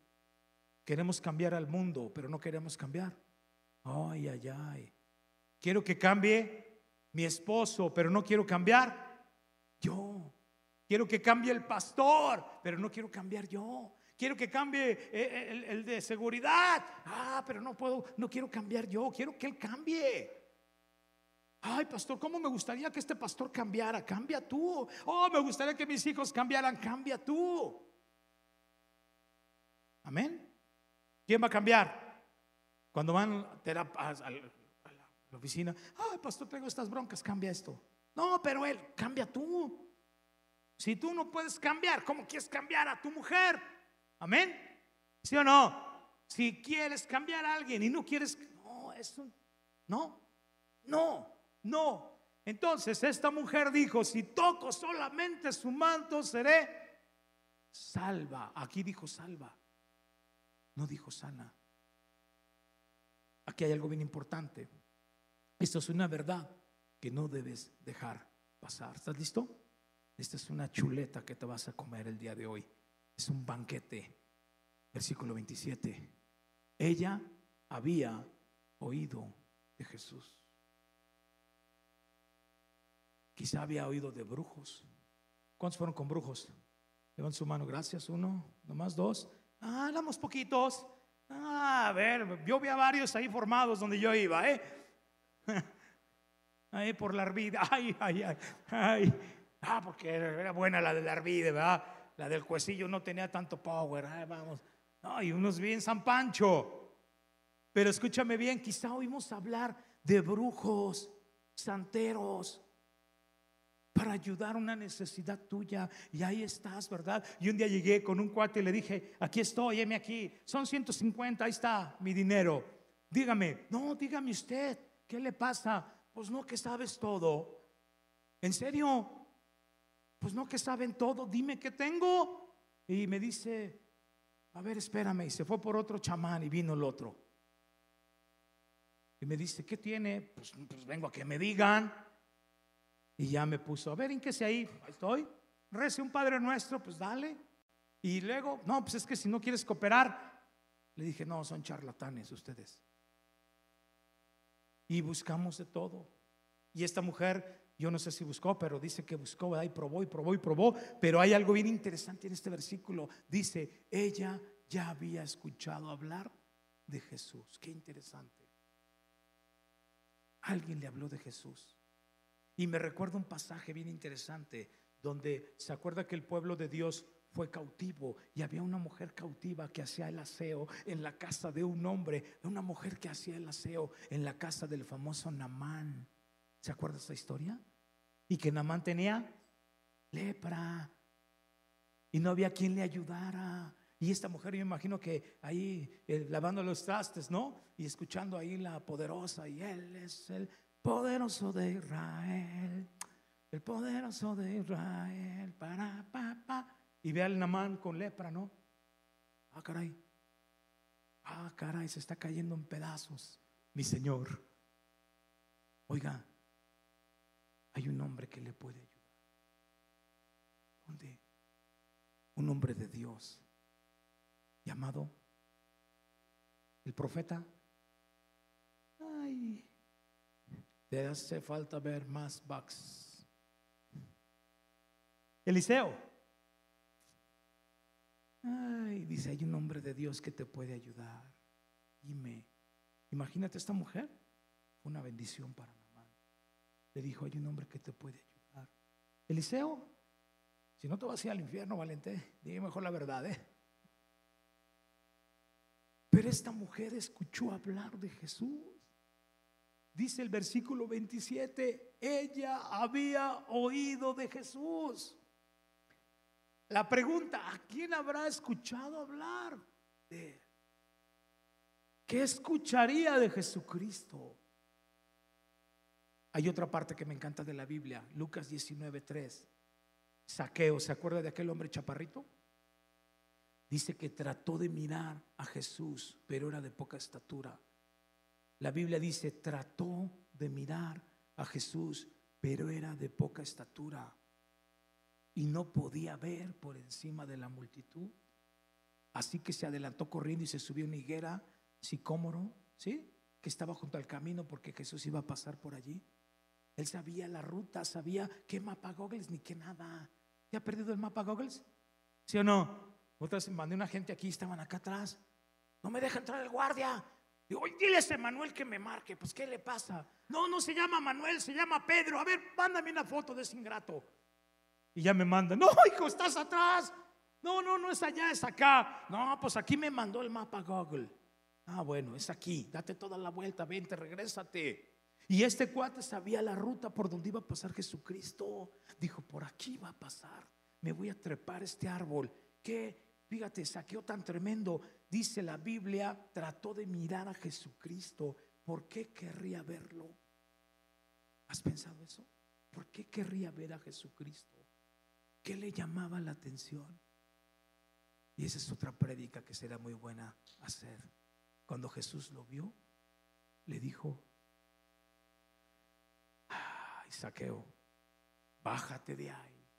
Speaker 2: Queremos cambiar al mundo, pero no queremos cambiar. Ay, ay, ay. Quiero que cambie mi esposo, pero no quiero cambiar yo. Quiero que cambie el pastor, pero no quiero cambiar yo. Quiero que cambie eh, eh, el, de seguridad. Ah, pero no puedo, no quiero cambiar yo. Quiero que él cambie. Ay, pastor, ¿cómo me gustaría que este pastor cambiara? Cambia tú. Oh, me gustaría que mis hijos cambiaran. Cambia tú. Amén. ¿Quién va a cambiar? Cuando van a, la oficina, ay, pastor, tengo estas broncas, cambia esto. No, pero él, cambia tú. Si tú no puedes cambiar, ¿cómo quieres cambiar a tu mujer? Amén. ¿Sí o no? Si quieres cambiar a alguien y no quieres, no, eso, no, no, no. Entonces esta mujer dijo, si toco solamente su manto, seré salva. Aquí dijo salva. No dijo sana. Aquí hay algo bien importante. Esto es una verdad que no debes dejar pasar. ¿Estás listo? Esta es una chuleta que te vas a comer el día de hoy. Es un banquete. Versículo 27. Ella había oído de Jesús. Quizá había oído de brujos. ¿Cuántos fueron con brujos? Levanten su mano, gracias. Uno, nomás dos. Ah, éramos poquitos. Ah, a ver, yo vi a varios ahí formados donde yo iba, ¿eh? [laughs] Ahí por la arvide. [laughs] Ay, ay, ay, ay. Ah, porque era buena la de la arvide, ¿verdad? La del cuecillo no tenía tanto power. Vamos. No, y unos bien San Pancho. Pero escúchame bien, quizá oímos hablar de brujos, santeros, para ayudar una necesidad tuya. Y ahí estás, ¿verdad? Y un día llegué con un cuate y le dije, aquí estoy, heme aquí. Son 150, ahí está mi dinero. Dígame, no, dígame usted, ¿qué le pasa? Pues no, que sabes todo. ¿En serio? Pues no, que saben todo. Dime qué tengo. Y me dice, a ver, espérame. Y se fue por otro chamán y vino el otro. Y me dice, ¿qué tiene? Pues, pues vengo a que me digan. Y ya me puso, a ver, ¿en qué se ahí? Estoy. Rece un Padre Nuestro, pues dale. Y luego, no, pues es que si no quieres cooperar, le dije, no, son charlatanes ustedes. Y buscamos de todo. Y esta mujer, yo no sé si buscó, pero dice que buscó, ¿verdad? Y probó y probó y probó. Pero hay algo bien interesante en este versículo. Dice, ella ya había escuchado hablar de Jesús. Qué interesante. Alguien le habló de Jesús. Y me recuerda un pasaje bien interesante donde se acuerda que el pueblo de Dios fue cautivo y había una mujer cautiva que hacía el aseo en la casa de un hombre, una mujer que hacía el aseo en la casa del famoso Namán. ¿Se acuerda esa historia? Y que Namán tenía lepra y no había quien le ayudara. Y esta mujer, yo imagino que ahí eh, lavando los trastes, ¿no? Y escuchando ahí la poderosa, y él es el poderoso de Israel, el poderoso de Israel, para, pa, Y ve al Namán con lepra, ¿no? Ah, caray. Ah, caray, se está cayendo en pedazos, mi Señor. Oiga, hay un hombre que le puede ayudar. ¿Dónde? Un hombre de Dios llamado el profeta. Ay, te hace falta ver más bugs. Eliseo. Ay, dice, hay un hombre de Dios que te puede ayudar. Dime, imagínate esta mujer. Fue una bendición para Namán. Le dijo, hay un hombre que te puede ayudar. Eliseo, si no te vas a ir al infierno, Valente, dime mejor la verdad, ¿eh? Pero esta mujer escuchó hablar de Jesús. Dice el versículo 27, ella había oído de Jesús. La pregunta, ¿a quién habrá escuchado hablar de ¿Qué escucharía de Jesucristo? Hay otra parte que me encanta de la Biblia, Lucas 19:3. Saqueo, ¿se acuerda de aquel hombre chaparrito? Dice que trató de mirar a Jesús, pero era de poca estatura. La Biblia dice, trató de mirar a Jesús, pero era de poca estatura y no podía ver por encima de la multitud. Así que se adelantó corriendo y se subió a una higuera sicómoro, ¿sí? Que estaba junto al camino porque Jesús iba a pasar por allí. Él sabía la ruta, sabía qué mapa Goggles ni qué nada. ¿Ya ha perdido el mapa Goggles? ¿Sí o no? Otras mandé una gente aquí, estaban acá atrás. No me deja entrar el guardia. Digo, dile a ese Manuel que me marque. Pues, ¿qué le pasa? No, no se llama Manuel, se llama Pedro. A ver, mándame una foto de ese ingrato. Y ya me manda. No, hijo, estás atrás. No, no, no es allá, es acá. No, pues aquí me mandó el mapa Google. Ah, bueno, es aquí. Date toda la vuelta, vente, regrésate. Y este cuate sabía la ruta por donde iba a pasar Jesucristo. Dijo, por aquí va a pasar. Me voy a trepar este árbol. ¿Qué? Fíjate, saqueó tan tremendo. Dice la Biblia, trató de mirar a Jesucristo. ¿Por qué querría verlo? ¿Has pensado eso? ¿Por qué querría ver a Jesucristo? ¿Qué le llamaba la atención? Y esa es otra prédica que será muy buena hacer. Cuando Jesús lo vio, le dijo, ay, saqueo, bájate de ahí,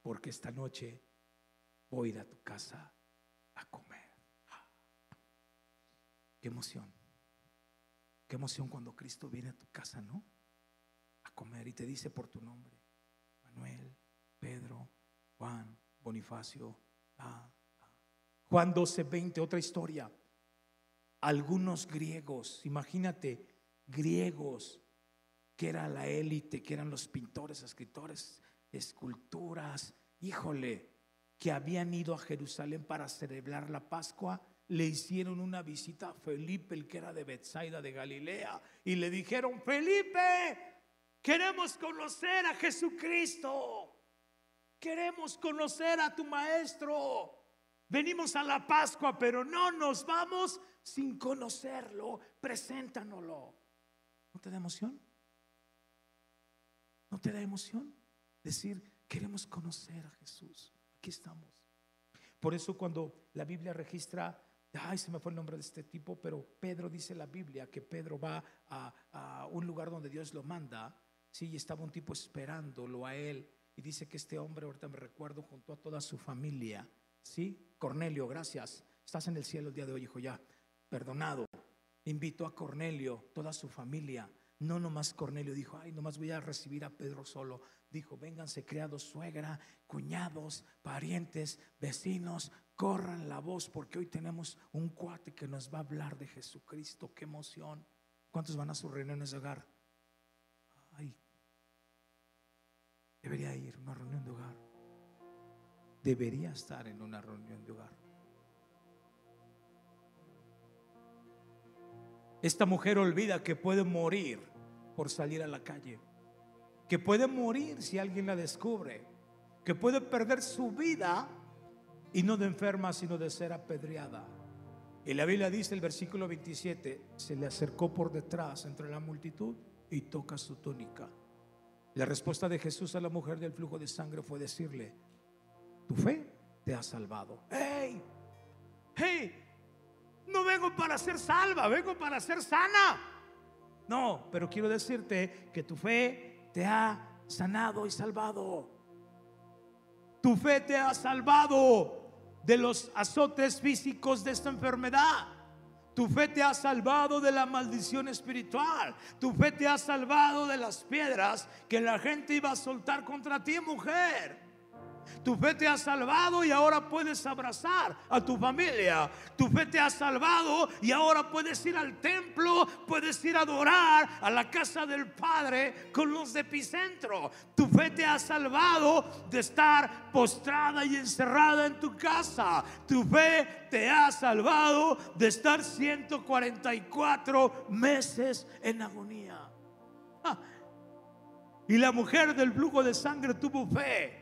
Speaker 2: porque esta noche voy a ir a tu casa a comer. Qué emoción. Qué emoción cuando Cristo viene a tu casa, ¿no? A comer y te dice por tu nombre. Manuel, Pedro, Juan, Bonifacio. Juan 12, 20, otra historia. Algunos griegos, imagínate, griegos, que era la élite, que eran los pintores, escritores, esculturas, híjole, que habían ido a Jerusalén para celebrar la Pascua le hicieron una visita a Felipe, el que era de Bethsaida de Galilea, y le dijeron, Felipe, queremos conocer a Jesucristo, queremos conocer a tu maestro. Venimos a la Pascua, pero no nos vamos sin conocerlo. Preséntanoslo. ¿No te da emoción? ¿No te da emoción? Decir, queremos conocer a Jesús. Aquí estamos. Por eso cuando la Biblia registra ay, se me fue el nombre de este tipo, pero Pedro dice la Biblia que Pedro va a, un lugar donde Dios lo manda, sí, y estaba un tipo esperándolo a él, y dice que este hombre, ahorita me recuerdo, junto a toda su familia, sí, Cornelio, gracias, estás en el cielo el día de hoy, hijo, ya, perdonado, invitó a Cornelio, toda su familia, no nomás Cornelio dijo, ay, nomás voy a recibir a Pedro solo. Dijo, vénganse criados, suegra, cuñados, parientes, vecinos, corran la voz porque hoy tenemos un cuate que nos va a hablar de Jesucristo. Qué emoción. ¿Cuántos van a sus reuniones de hogar? Ay, debería ir a una reunión de hogar. Debería estar en una reunión de hogar. Esta mujer olvida que puede morir por salir a la calle, que puede morir si alguien la descubre, que puede perder su vida y no de enferma, sino de ser apedreada. Y la Biblia dice, el versículo 27, se le acercó por detrás entre la multitud y toca su túnica. La respuesta de Jesús a la mujer del flujo de sangre fue decirle, tu fe te ha salvado. ¡Hey! ¡Hey! No vengo para ser salva, vengo para ser sana. No, pero quiero decirte que tu fe te ha sanado y salvado. Tu fe te ha salvado de los azotes físicos de esta enfermedad. Tu fe te ha salvado de la maldición espiritual. Tu fe te ha salvado de las piedras que la gente iba a soltar contra ti, mujer. Tu fe te ha salvado y ahora puedes abrazar a tu familia. Tu fe te ha salvado y ahora puedes ir al templo, puedes ir a adorar a la casa del Padre con los de epicentro. Tu fe te ha salvado de estar postrada y encerrada en tu casa. Tu fe te ha salvado de estar 144 meses en agonía. Ah. Y la mujer del flujo de sangre tuvo fe.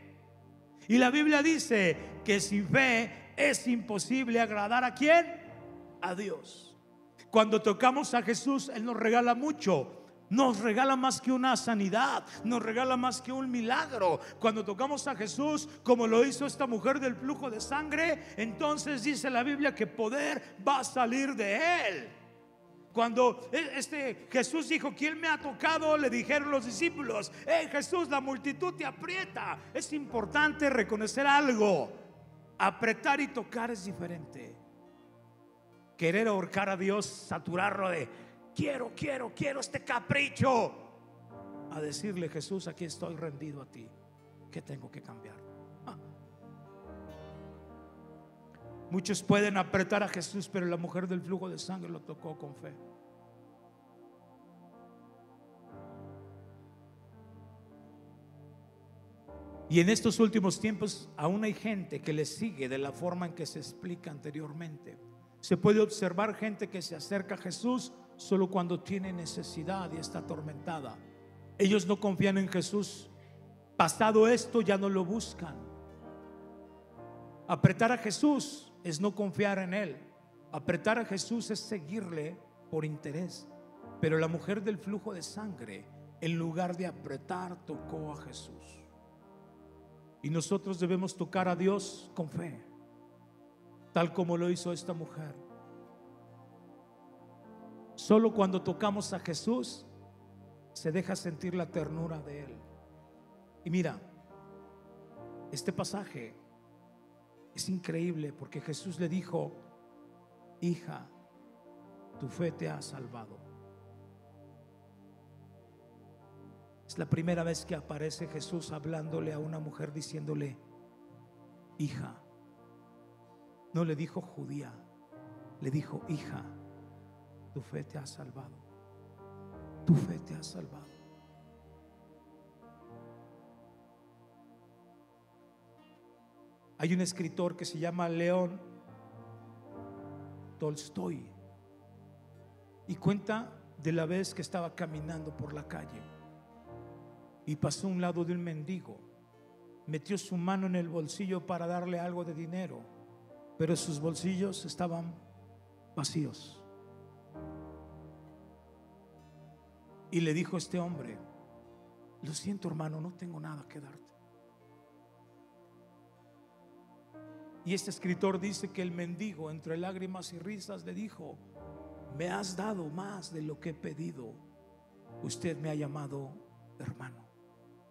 Speaker 2: Y la Biblia dice que sin fe es imposible agradar a quién? A Dios. Cuando tocamos a Jesús, Él nos regala mucho. Nos regala más que una sanidad, nos regala más que un milagro. Cuando tocamos a Jesús, como lo hizo esta mujer del flujo de sangre, entonces dice la Biblia que poder va a salir de Él. Cuando e, este Jesús dijo, ¿quién me ha tocado? Le dijeron los discípulos, hey Jesús, la multitud te aprieta. Es importante reconocer algo. Apretar y tocar es diferente. Querer ahorcar a Dios, saturarlo de, quiero, quiero, quiero este capricho. A decirle, Jesús, aquí estoy rendido a ti. ¿Qué tengo que cambiar? Muchos pueden apretar a Jesús, pero la mujer del flujo de sangre lo tocó con fe. Y en estos últimos tiempos aún hay gente que le sigue de la forma en que se explica anteriormente. Se puede observar gente que se acerca a Jesús solo cuando tiene necesidad y está atormentada. Ellos no confían en Jesús. Pasado esto ya no lo buscan. Apretar a Jesús es no confiar en Él. Apretar a Jesús es seguirle por interés. Pero la mujer del flujo de sangre, en lugar de apretar, tocó a Jesús. Y nosotros debemos tocar a Dios con fe, tal como lo hizo esta mujer. Solo cuando tocamos a Jesús se deja sentir la ternura de Él. Y mira, este pasaje es increíble porque Jesús le dijo, hija, tu fe te ha salvado. Es la primera vez que aparece Jesús hablándole a una mujer diciéndole, hija. No le dijo judía, le dijo, hija, tu fe te ha salvado. Tu fe te ha salvado. Hay un escritor que se llama León Tolstoy y cuenta de la vez que estaba caminando por la calle y pasó a un lado de un mendigo. Metió su mano en el bolsillo para darle algo de dinero, pero sus bolsillos estaban vacíos. Y le dijo este hombre, lo siento hermano, no tengo nada que darte. Y este escritor dice que el mendigo, entre lágrimas y risas, le dijo, me has dado más de lo que he pedido. Usted me ha llamado hermano.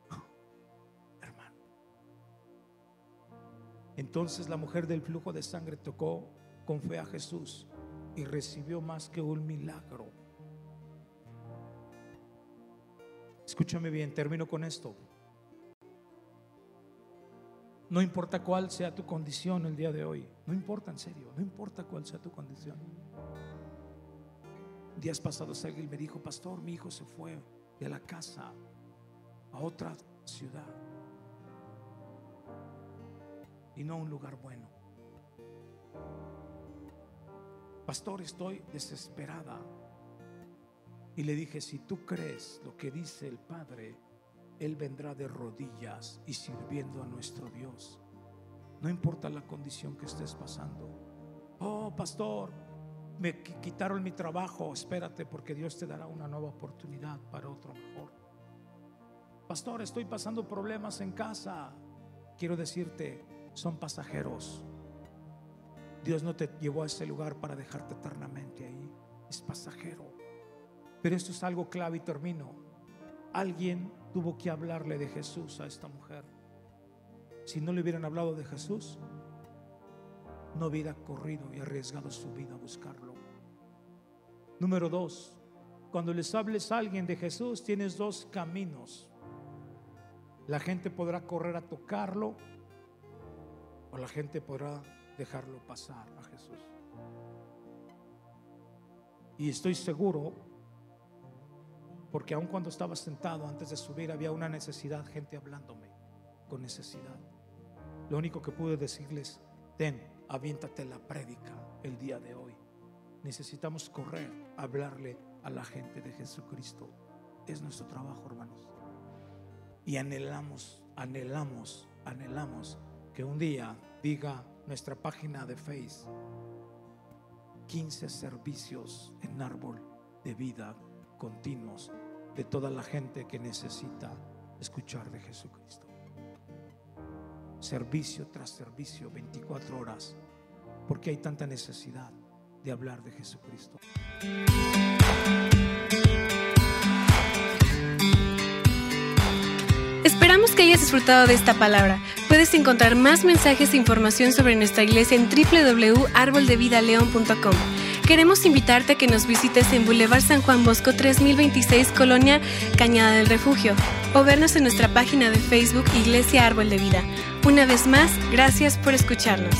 Speaker 2: [laughs] Entonces la mujer del flujo de sangre tocó con fe a Jesús y recibió más que un milagro. Escúchame bien, termino con esto. No importa cuál sea tu condición el día de hoy, no importa en serio, no importa cuál sea tu condición. Días pasados alguien me dijo, pastor, mi hijo se fue de la casa a otra ciudad y no un lugar bueno. Pastor, estoy desesperada. Y le dije, si tú crees lo que dice el Padre, Él vendrá de rodillas y sirviendo a nuestro Dios. No importa la condición que estés pasando. Oh, pastor, me quitaron mi trabajo. Espérate porque Dios te dará una nueva oportunidad para otro mejor. Pastor, estoy pasando problemas en casa. Quiero decirte, son pasajeros. Dios no te llevó a ese lugar para dejarte eternamente ahí. Es pasajero. Pero esto es algo clave y termino. Alguien tuvo que hablarle de Jesús a esta mujer. Si no le hubieran hablado de Jesús, no hubiera corrido y arriesgado su vida a buscarlo. Número dos, cuando les hables a alguien de Jesús, tienes dos caminos. La gente podrá correr a tocarlo o la gente podrá dejarlo pasar a Jesús. Y estoy seguro, porque aun cuando estaba sentado antes de subir había una necesidad, gente hablándome con necesidad. Lo único que pude decirles, ten, aviéntate la prédica el día de hoy. Necesitamos correr, hablarle a la gente de Jesucristo. Es nuestro trabajo, hermanos. Y anhelamos, anhelamos, anhelamos que un día diga nuestra página de Face 15 servicios en árbol de vida continuos de toda la gente que necesita escuchar de Jesucristo. Servicio tras servicio, 24 horas, porque hay tanta necesidad de hablar de Jesucristo.
Speaker 1: Esperamos que hayas disfrutado de esta palabra. Puedes encontrar más mensajes e información sobre nuestra iglesia en www.arboldevidaleon.com. Queremos invitarte a que nos visites en Boulevard San Juan Bosco 3026, Colonia Cañada del Refugio, o vernos en nuestra página de Facebook Iglesia Árbol de Vida. Una vez más, gracias por escucharnos.